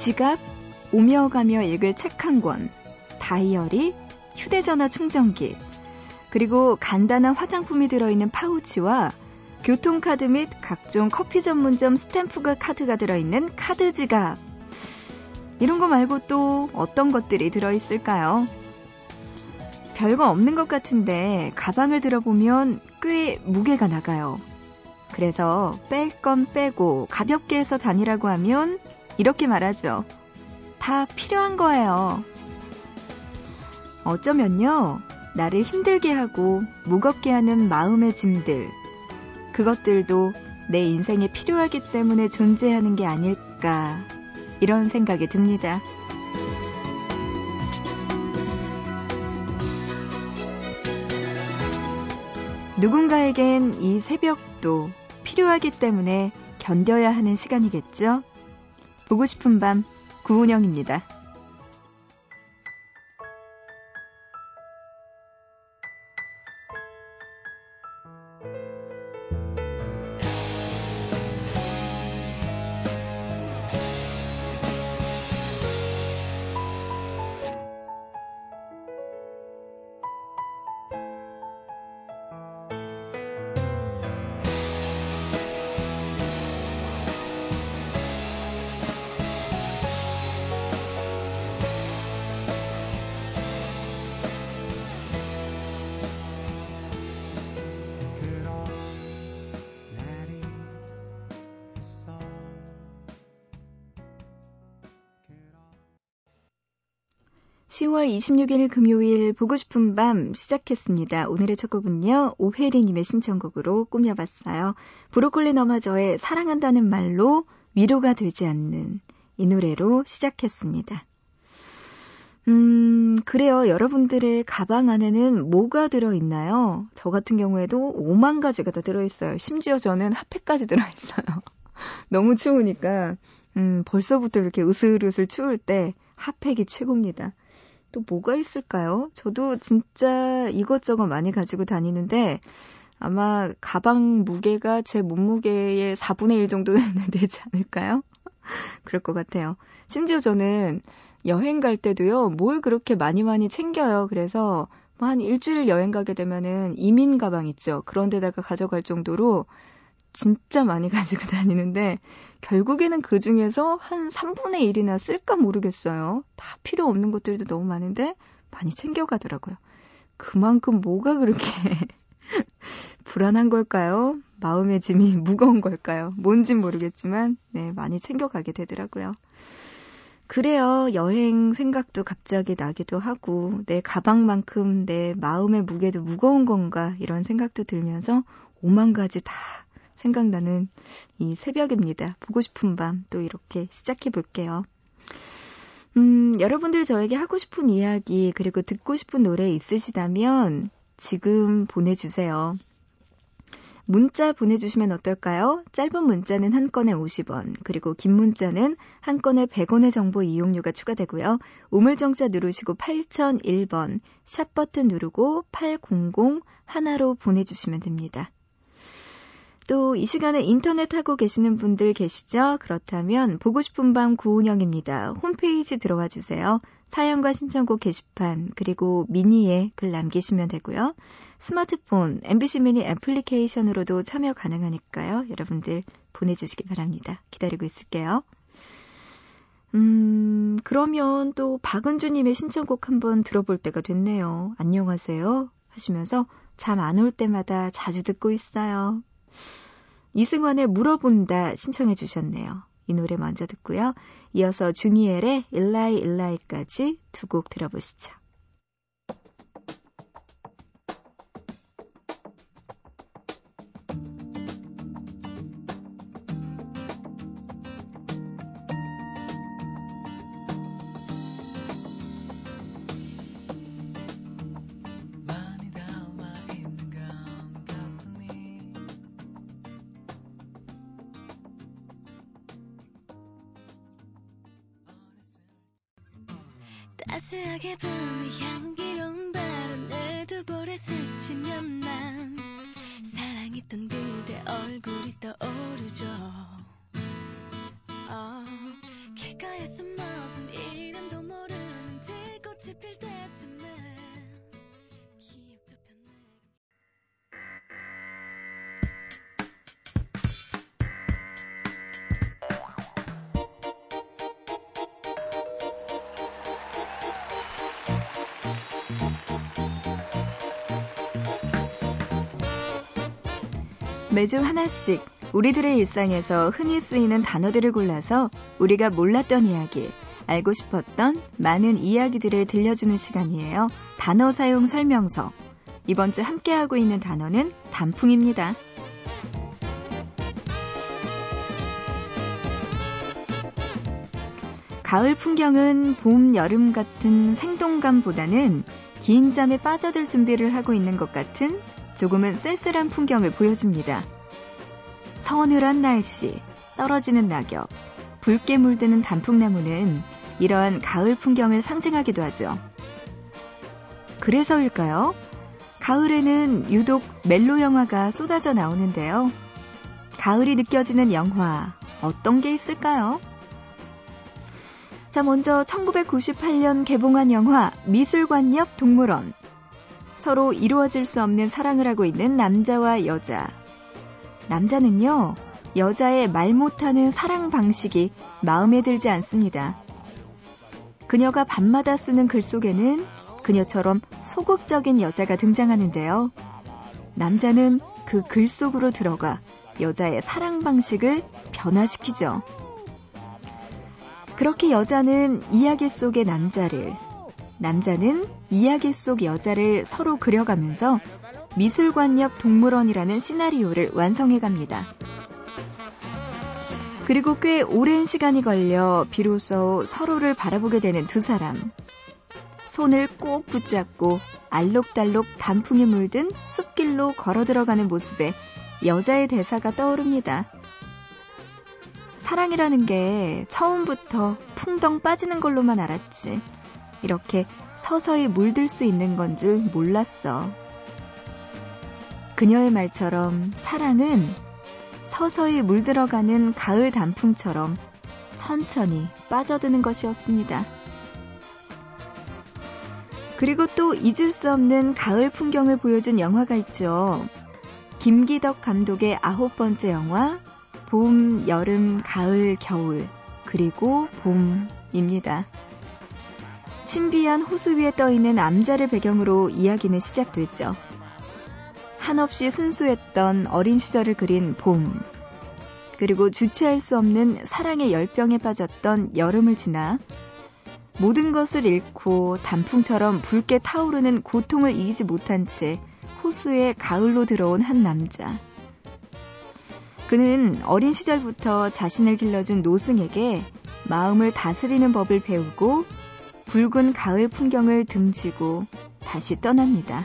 지갑, 오며 가며 읽을 책 한 권, 다이어리, 휴대전화 충전기, 그리고 간단한 화장품이 들어있는 파우치와 교통카드 및 각종 커피 전문점 스탬프가 카드가 들어있는 카드 지갑. 이런 거 말고 또 어떤 것들이 들어있을까요? 별거 없는 것 같은데 가방을 들어보면 꽤 무게가 나가요. 그래서 뺄 건 빼고 가볍게 해서 다니라고 하면 이렇게 말하죠. 다 필요한 거예요. 어쩌면요, 나를 힘들게 하고 무겁게 하는 마음의 짐들, 그것들도 내 인생에 필요하기 때문에 존재하는 게 아닐까, 이런 생각이 듭니다. 누군가에겐 이 새벽도 필요하기 때문에 견뎌야 하는 시간이겠죠? 보고 싶은 밤, 구은영입니다. 10월 26일 금요일 보고 싶은 밤 시작했습니다. 오늘의 첫 곡은요. 오혜리님의 신청곡으로 꾸며봤어요. 브로콜리 너마저의 사랑한다는 말로 위로가 되지 않는 이 노래로 시작했습니다. 음, 그래요. 여러분들의 가방 안에는 뭐가 들어있나요? 저 같은 경우에도 5만 가지가 다 들어있어요. 심지어 저는 핫팩까지 들어있어요. 너무 추우니까, 음, 벌써부터 이렇게 으슬으슬 추울 때 핫팩이 최고입니다. 또 뭐가 있을까요? 저도 진짜 이것저것 많이 가지고 다니는데 아마 가방 무게가 제 몸무게의 4분의 1 정도 되지 않을까요? 그럴 것 같아요. 심지어 저는 여행 갈 때도요, 뭘 그렇게 많이 많이 챙겨요. 그래서 뭐한 일주일 여행 가게 되면은 이민 가방 있죠. 그런 데다가 가져갈 정도로 진짜 많이 가지고 다니는데 결국에는 그 중에서 한 3분의 1이나 쓸까 모르겠어요. 다 필요 없는 것들도 너무 많은데 많이 챙겨가더라고요. 그만큼 뭐가 그렇게 불안한 걸까요? 마음의 짐이 무거운 걸까요? 뭔진 모르겠지만, 네, 많이 챙겨가게 되더라고요. 그래요. 여행 생각도 갑자기 나기도 하고, 내 가방만큼 내 마음의 무게도 무거운 건가, 이런 생각도 들면서 오만 가지 다 생각나는 이 새벽입니다. 보고 싶은 밤 또 이렇게 시작해 볼게요. 음, 여러분들 저에게 하고 싶은 이야기 그리고 듣고 싶은 노래 있으시다면 지금 보내주세요. 문자 보내주시면 어떨까요? 짧은 문자는 한 건에 50원, 그리고 긴 문자는 한 건에 100원의 정보 이용료가 추가되고요. 우물정자 누르시고 8001번, 샵 버튼 누르고 800 하나로 보내주시면 됩니다. 또 이 시간에 인터넷 하고 계시는 분들 계시죠? 그렇다면 보고 싶은 밤 구운영입니다. 홈페이지 들어와 주세요. 사연과 신청곡 게시판 그리고 미니에 글 남기시면 되고요. 스마트폰 MBC 미니 애플리케이션으로도 참여 가능하니까요. 여러분들 보내주시기 바랍니다. 기다리고 있을게요. 음, 그러면 또 박은주님의 신청곡 한번 들어볼 때가 됐네요. 안녕하세요. 하시면서 잠 안 올 때마다 자주 듣고 있어요. 이승환의 물어본다 신청해 주셨네요. 이 노래 먼저 듣고요. 이어서 주니엘의 일라이 일라이까지 두 곡 들어보시죠. 따스하게 부는 향기로운 바람 내 두볼에 스치면 난 사랑했던 그대 얼굴이 떠오르죠. 어, 길가에서 무슨 이름도 모르는 들꽃이 필때 매주 하나씩 우리들의 일상에서 흔히 쓰이는 단어들을 골라서 우리가 몰랐던 이야기, 알고 싶었던 많은 이야기들을 들려주는 시간이에요. 단어 사용 설명서. 이번 주 함께하고 있는 단어는 단풍입니다. 가을 풍경은 봄, 여름 같은 생동감보다는 긴 잠에 빠져들 준비를 하고 있는 것 같은 조금은 쓸쓸한 풍경을 보여줍니다. 서늘한 날씨, 떨어지는 낙엽, 붉게 물드는 단풍나무는 이러한 가을 풍경을 상징하기도 하죠. 그래서일까요? 가을에는 유독 멜로 영화가 쏟아져 나오는데요. 가을이 느껴지는 영화, 어떤 게 있을까요? 자, 먼저 1998년 개봉한 영화 미술관 옆 동물원. 서로 이루어질 수 없는 사랑을 하고 있는 남자와 여자. 남자는요, 여자의 말 못하는 사랑 방식이 마음에 들지 않습니다. 그녀가 밤마다 쓰는 글 속에는 그녀처럼 소극적인 여자가 등장하는데요. 남자는 그 글 속으로 들어가 여자의 사랑 방식을 변화시키죠. 그렇게 여자는 이야기 속의 남자를, 남자는 이야기 속 여자를 서로 그려가면서 미술관 옆 동물원이라는 시나리오를 완성해 갑니다. 그리고 꽤 오랜 시간이 걸려 비로소 서로를 바라보게 되는 두 사람. 손을 꼭 붙잡고 알록달록 단풍에 물든 숲길로 걸어 들어가는 모습에 여자의 대사가 떠오릅니다. 사랑이라는 게 처음부터 풍덩 빠지는 걸로만 알았지. 이렇게 서서히 물들 수 있는 건 줄 몰랐어. 그녀의 말처럼 사랑은 서서히 물들어가는 가을 단풍처럼 천천히 빠져드는 것이었습니다. 그리고 또 잊을 수 없는 가을 풍경을 보여준 영화가 있죠. 김기덕 감독의 아홉 번째 영화, 봄, 여름, 가을, 겨울, 그리고 봄입니다. 신비한 호수 위에 떠 있는 암자를 배경으로 이야기는 시작되죠. 한없이 순수했던 어린 시절을 그린 봄, 그리고 주체할 수 없는 사랑의 열병에 빠졌던 여름을 지나 모든 것을 잃고 단풍처럼 붉게 타오르는 고통을 이기지 못한 채 호수에 가을로 들어온 한 남자. 그는 어린 시절부터 자신을 길러준 노승에게 마음을 다스리는 법을 배우고 붉은 가을 풍경을 등지고 다시 떠납니다.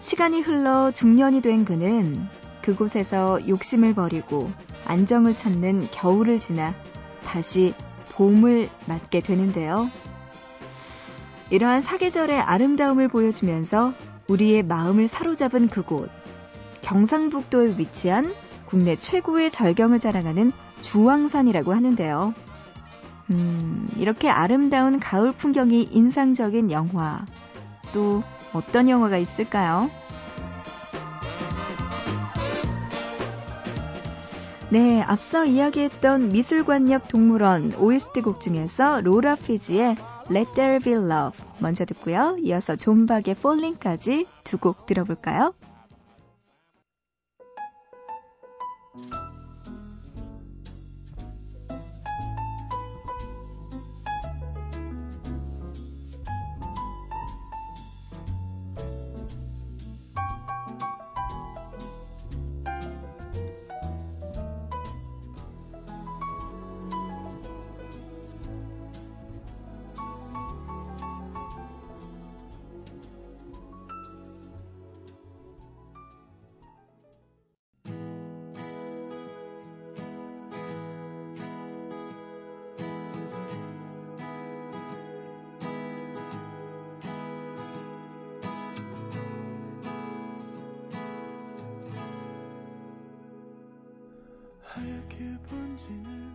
시간이 흘러 중년이 된 그는 그곳에서 욕심을 버리고 안정을 찾는 겨울을 지나 다시 봄을 맞게 되는데요. 이러한 사계절의 아름다움을 보여주면서 우리의 마음을 사로잡은 그곳, 경상북도에 위치한 국내 최고의 절경을 자랑하는 주황산이라고 하는데요. 음, 이렇게 아름다운 가을 풍경이 인상적인 영화. 또 어떤 영화가 있을까요? 네, 앞서 이야기했던 미술관 옆 동물원 OST 곡 중에서 로라 피지의 Let There Be Love 먼저 듣고요. 이어서 존박의 Falling까지 두 곡 들어볼까요? 하얗게 번지는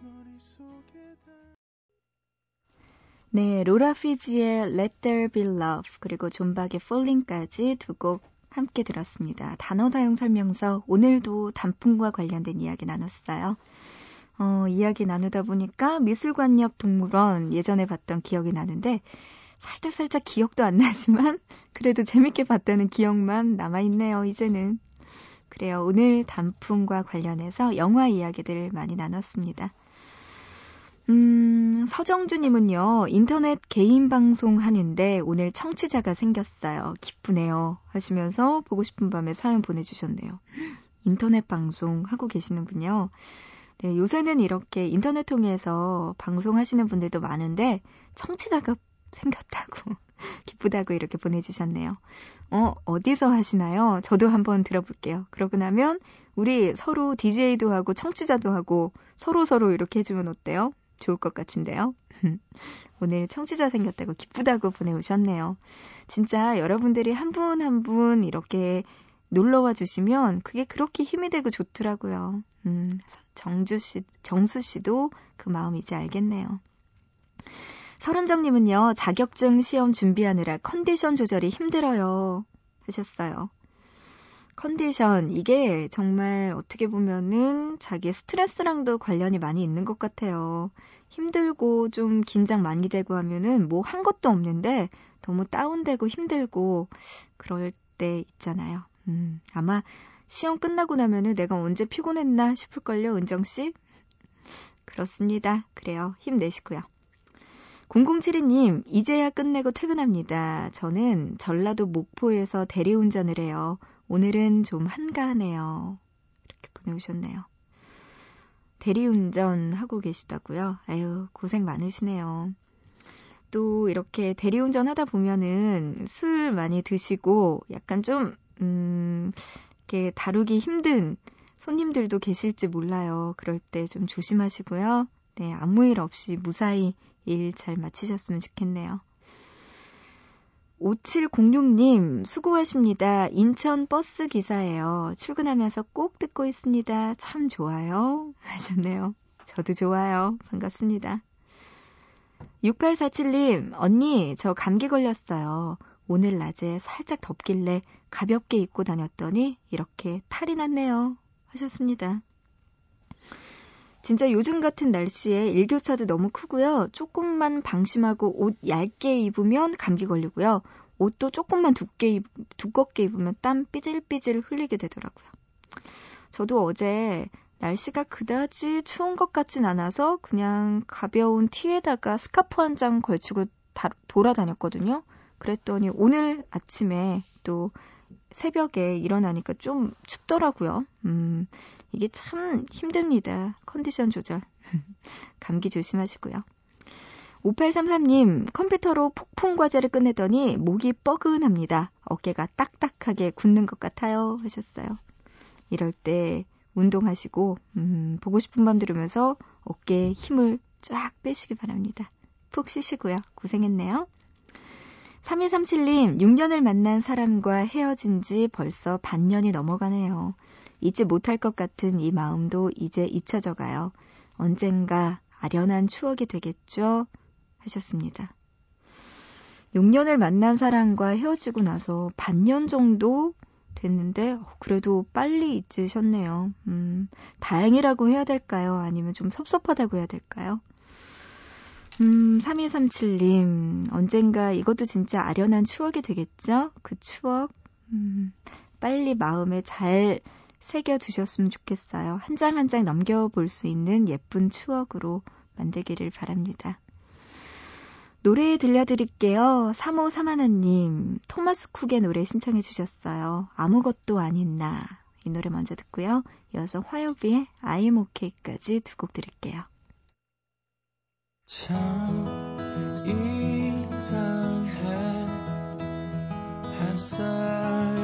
머릿속에 다 네, 로라 피지의 Let There Be Love 그리고 존박의 Falling까지 두 곡 함께 들었습니다. 단어 사용 설명서 오늘도 단풍과 관련된 이야기 나눴어요. 어, 이야기 나누다 보니까 미술관 옆 동물원 예전에 봤던 기억이 나는데 살짝살짝 기억도 안 나지만 그래도 재밌게 봤다는 기억만 남아있네요, 이제는. 그래요. 오늘 단풍과 관련해서 영화 이야기들 많이 나눴습니다. 음, 서정주님은요, 인터넷 개인 방송 하는데 오늘 청취자가 생겼어요. 기쁘네요. 하시면서 보고 싶은 밤에 사연 보내주셨네요. 인터넷 방송 하고 계시는군요. 네, 요새는 이렇게 인터넷 통해서 방송하시는 분들도 많은데, 청취자가 생겼다고, 기쁘다고 이렇게 보내주셨네요. 어, 어디서 하시나요? 저도 한번 들어볼게요. 그러고 나면, 우리 서로 DJ도 하고, 청취자도 하고, 서로 서로 서로 이렇게 해주면 어때요? 좋을 것 같은데요. 오늘 청취자 생겼다고 기쁘다고 보내오셨네요. 진짜 여러분들이 한 분 한분 이렇게 놀러와 주시면 그게 그렇게 힘이 되고 좋더라고요. 음, 정주 씨, 정수 씨도 그 마음 이제 알겠네요. 서른정님은요, 자격증 시험 준비하느라 컨디션 조절이 힘들어요. 하셨어요. 컨디션, 이게 정말 어떻게 보면은 자기 스트레스랑도 관련이 많이 있는 것 같아요. 힘들고 좀 긴장 많이 되고 하면은 뭐 한 것도 없는데 너무 다운되고 힘들고 그럴 때 있잖아요. 음, 아마 시험 끝나고 나면은 내가 언제 피곤했나 싶을걸요, 은정씨? 그렇습니다. 그래요. 힘내시고요. 0072님, 이제야 끝내고 퇴근합니다. 저는 전라도 목포에서 대리운전을 해요. 오늘은 좀 한가하네요. 이렇게 보내오셨네요. 대리운전 하고 계시다고요? 아유, 고생 많으시네요. 또 이렇게 대리운전 하다 보면은 술 많이 드시고 약간 좀, 음, 이렇게 다루기 힘든 손님들도 계실지 몰라요. 그럴 때 좀 조심하시고요. 네, 아무 일 없이 무사히 일 잘 마치셨으면 좋겠네요. 5706님, 수고하십니다. 인천 버스 기사예요. 출근하면서 꼭 듣고 있습니다. 참 좋아요. 하셨네요. 저도 좋아요. 반갑습니다. 6847님, 언니, 저 감기 걸렸어요. 오늘 낮에 살짝 덥길래 가볍게 입고 다녔더니 이렇게 탈이 났네요. 하셨습니다. 진짜 요즘 같은 날씨에 일교차도 너무 크고요. 조금만 방심하고 옷 얇게 입으면 감기 걸리고요. 옷도 조금만 두께 입, 두껍게 입으면 땀 삐질삐질 흘리게 되더라고요. 저도 어제 날씨가 그다지 추운 것 같진 않아서 그냥 가벼운 티에다가 스카프 한 장 걸치고 다, 돌아다녔거든요. 그랬더니 오늘 아침에 또 새벽에 일어나니까 좀 춥더라고요. 음, 이게 참 힘듭니다. 컨디션 조절. 감기 조심하시고요. 5833님, 컴퓨터로 폭풍 과제를 끝내더니 목이 뻐근합니다. 어깨가 딱딱하게 굳는 것 같아요. 하셨어요. 이럴 때 운동하시고, 음, 보고 싶은 밤 들으면서 어깨에 힘을 쫙 빼시기 바랍니다. 푹 쉬시고요. 고생했네요. 3237님, 6년을 만난 사람과 헤어진 지 벌써 반년이 넘어가네요. 잊지 못할 것 같은 이 마음도 이제 잊혀져 가요. 언젠가 아련한 추억이 되겠죠? 하셨습니다. 6년을 만난 사람과 헤어지고 나서 반년 정도 됐는데, 어, 그래도 빨리 잊으셨네요. 음, 다행이라고 해야 될까요? 아니면 좀 섭섭하다고 해야 될까요? 음, 3237님, 언젠가 이것도 진짜 아련한 추억이 되겠죠? 그 추억, 음, 빨리 마음에 잘 새겨두셨으면 좋겠어요. 한 장 한 장 넘겨볼 수 있는 예쁜 추억으로 만들기를 바랍니다. 노래 들려드릴게요. 3호 사마나님, 토마스 쿡의 노래 신청해 주셨어요. 아무것도 아닌 나. 이 노래 먼저 듣고요. 이어서 화요비의 아이엠 오케이까지 두곡 들을게요. 참 이상해. 햇살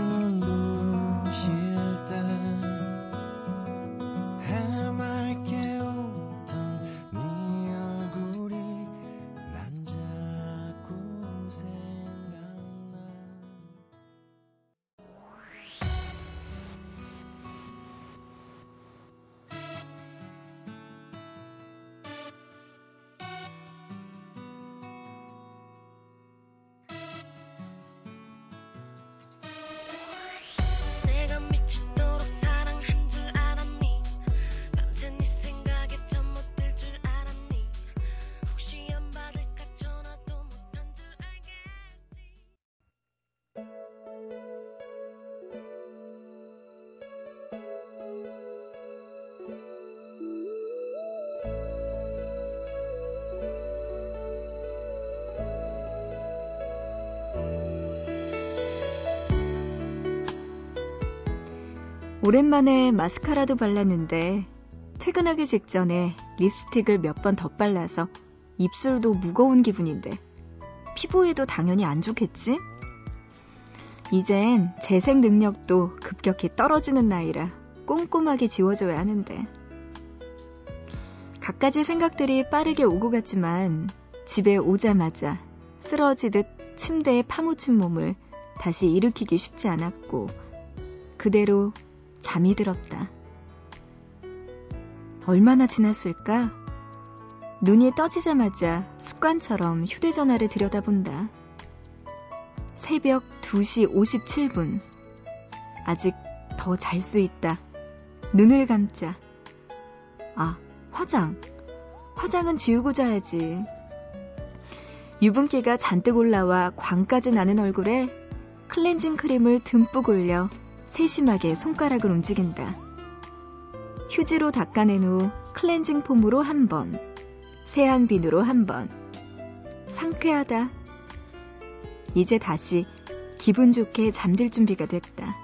오랜만에 마스카라도 발랐는데 퇴근하기 직전에 립스틱을 몇번더 발라서 입술도 무거운 기분인데 피부에도 당연히 안 좋겠지? 이젠 재생 능력도 급격히 떨어지는 나이라 꼼꼼하게 지워줘야 하는데 갖가지 생각들이 빠르게 오고 갔지만 집에 오자마자 쓰러지듯 침대에 파묻힌 몸을 다시 일으키기 쉽지 않았고 그대로 잠이 들었다. 얼마나 지났을까? 눈이 떠지자마자 습관처럼 휴대전화를 들여다본다. 새벽 2시 57분. 아직 더 잘 수 있다. 눈을 감자. 아, 화장. 화장은 지우고 자야지. 유분기가 잔뜩 올라와 광까지 나는 얼굴에 클렌징 크림을 듬뿍 올려 세심하게 손가락을 움직인다. 휴지로 닦아낸 후 클렌징 폼으로 한 번, 세안 비누로 한 번. 상쾌하다. 이제 다시 기분 좋게 잠들 준비가 됐다.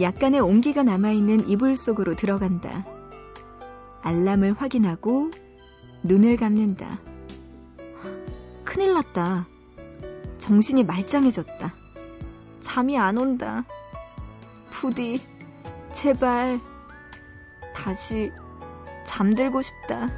약간의 온기가 남아있는 이불 속으로 들어간다. 알람을 확인하고 눈을 감는다. 큰일 났다. 정신이 말짱해졌다. 잠이 안 온다. 부디, 제발, 다시 잠들고 싶다.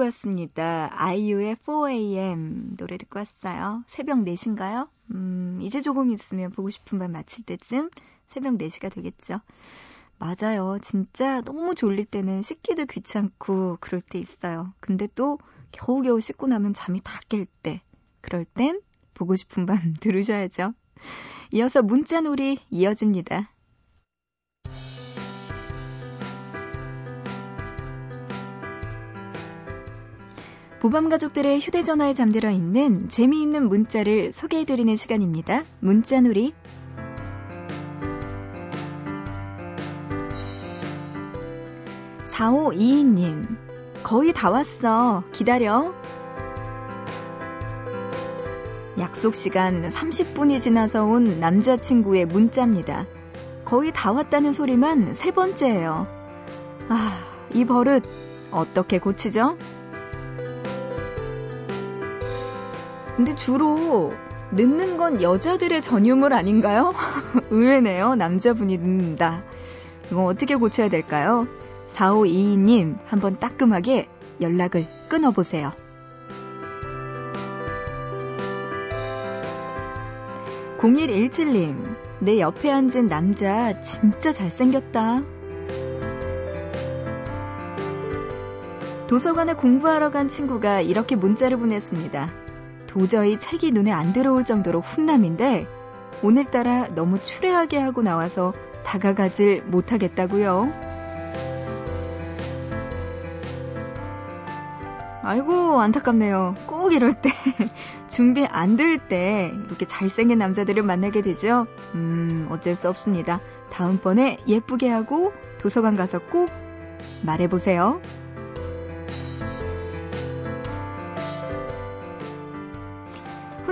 듣고 왔습니다. 아이유의 4am 노래 듣고 왔어요. 새벽 4시인가요? 음, 이제 조금 있으면 보고 싶은 밤 마칠 때쯤 새벽 4시가 되겠죠. 맞아요. 진짜 너무 졸릴 때는 씻기도 귀찮고 그럴 때 있어요. 근데 또 겨우겨우 씻고 나면 잠이 다 깰 때. 그럴 땐 보고 싶은 밤 들으셔야죠. 이어서 문자놀이 이어집니다. 보밤 가족들의 휴대전화에 잠들어 있는 재미있는 문자를 소개해드리는 시간입니다. 문자놀이. 4522님, 거의 다 왔어. 기다려. 약속 시간 30분이 지나서 온 남자친구의 문자입니다. 거의 다 왔다는 소리만 세 번째예요. 아, 이 버릇 어떻게 고치죠? 근데 주로 늦는 건 여자들의 전유물 아닌가요? 의외네요. 남자분이 늦는다. 이거 어떻게 고쳐야 될까요? 4522님, 한번 따끔하게 연락을 끊어보세요. 0117님, 내 옆에 앉은 남자 진짜 잘생겼다. 도서관에 공부하러 간 친구가 이렇게 문자를 보냈습니다. 도저히 책이 눈에 안 들어올 정도로 훈남인데 오늘따라 너무 추레하게 하고 나와서 다가가질 못하겠다고요. 아이고 안타깝네요. 꼭 이럴 때 준비 안 될 때 이렇게 잘생긴 남자들을 만나게 되죠. 음 어쩔 수 없습니다. 다음번에 예쁘게 하고 도서관 가서 꼭 말해보세요.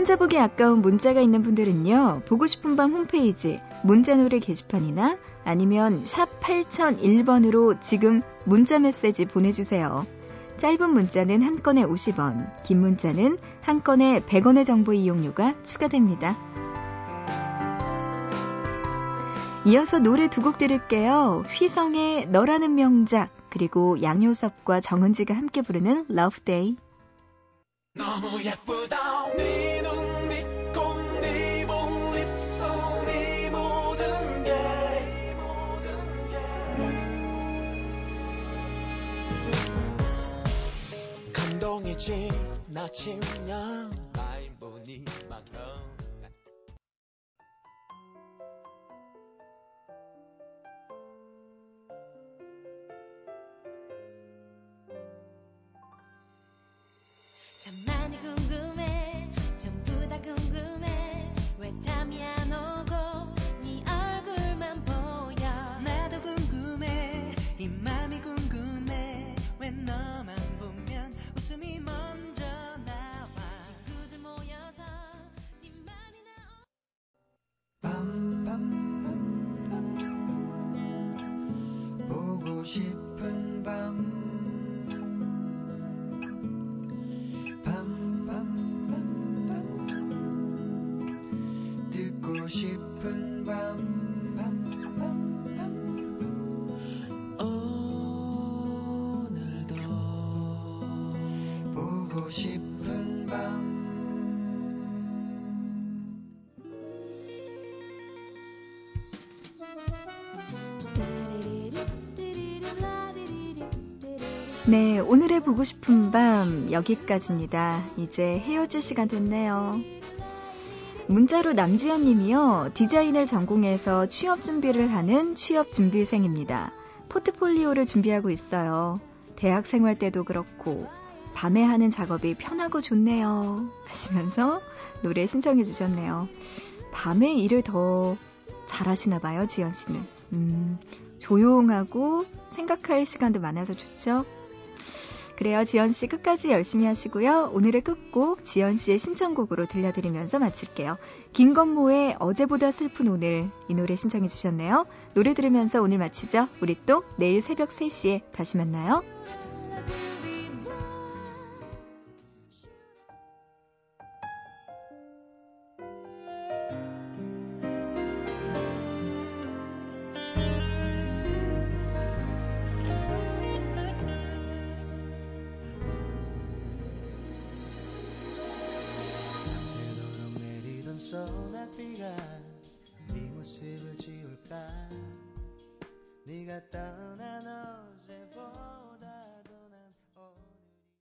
혼자 보기 아까운 문자가 있는 분들은요, 보고 싶은 밤 홈페이지 문자노래 게시판이나 아니면 샵 8001번으로 지금 문자 메시지 보내주세요. 짧은 문자는 한 건에 50원, 긴 문자는 한 건에 100원의 정보 이용료가 추가됩니다. 이어서 노래 두 곡 들을게요. 휘성의 너라는 명작, 그리고 양효섭과 정은지가 함께 부르는 Day. 너무 예쁘다 네 지친 나침년 나인 보니 막혀 참 많이 궁금해. 네, 오늘의 보고 싶은 밤 여기까지입니다. 이제 헤어질 시간 됐네요. 문자로 남지연 님이요. 디자인을 전공해서 취업 준비를 하는 취업 준비생입니다. 포트폴리오를 준비하고 있어요. 대학 생활 때도 그렇고 밤에 하는 작업이 편하고 좋네요. 하시면서 노래 신청해 주셨네요. 밤에 일을 더 잘하시나 봐요, 지연 씨는. 음, 조용하고 생각할 시간도 많아서 좋죠? 그래요. 지연 씨 끝까지 열심히 하시고요. 오늘의 끝곡 지연 씨의 신청곡으로 들려드리면서 마칠게요. 김건모의 어제보다 슬픈 오늘 이 노래 신청해 주셨네요. 노래 들으면서 오늘 마치죠. 우리 또 내일 새벽 3시에 다시 만나요.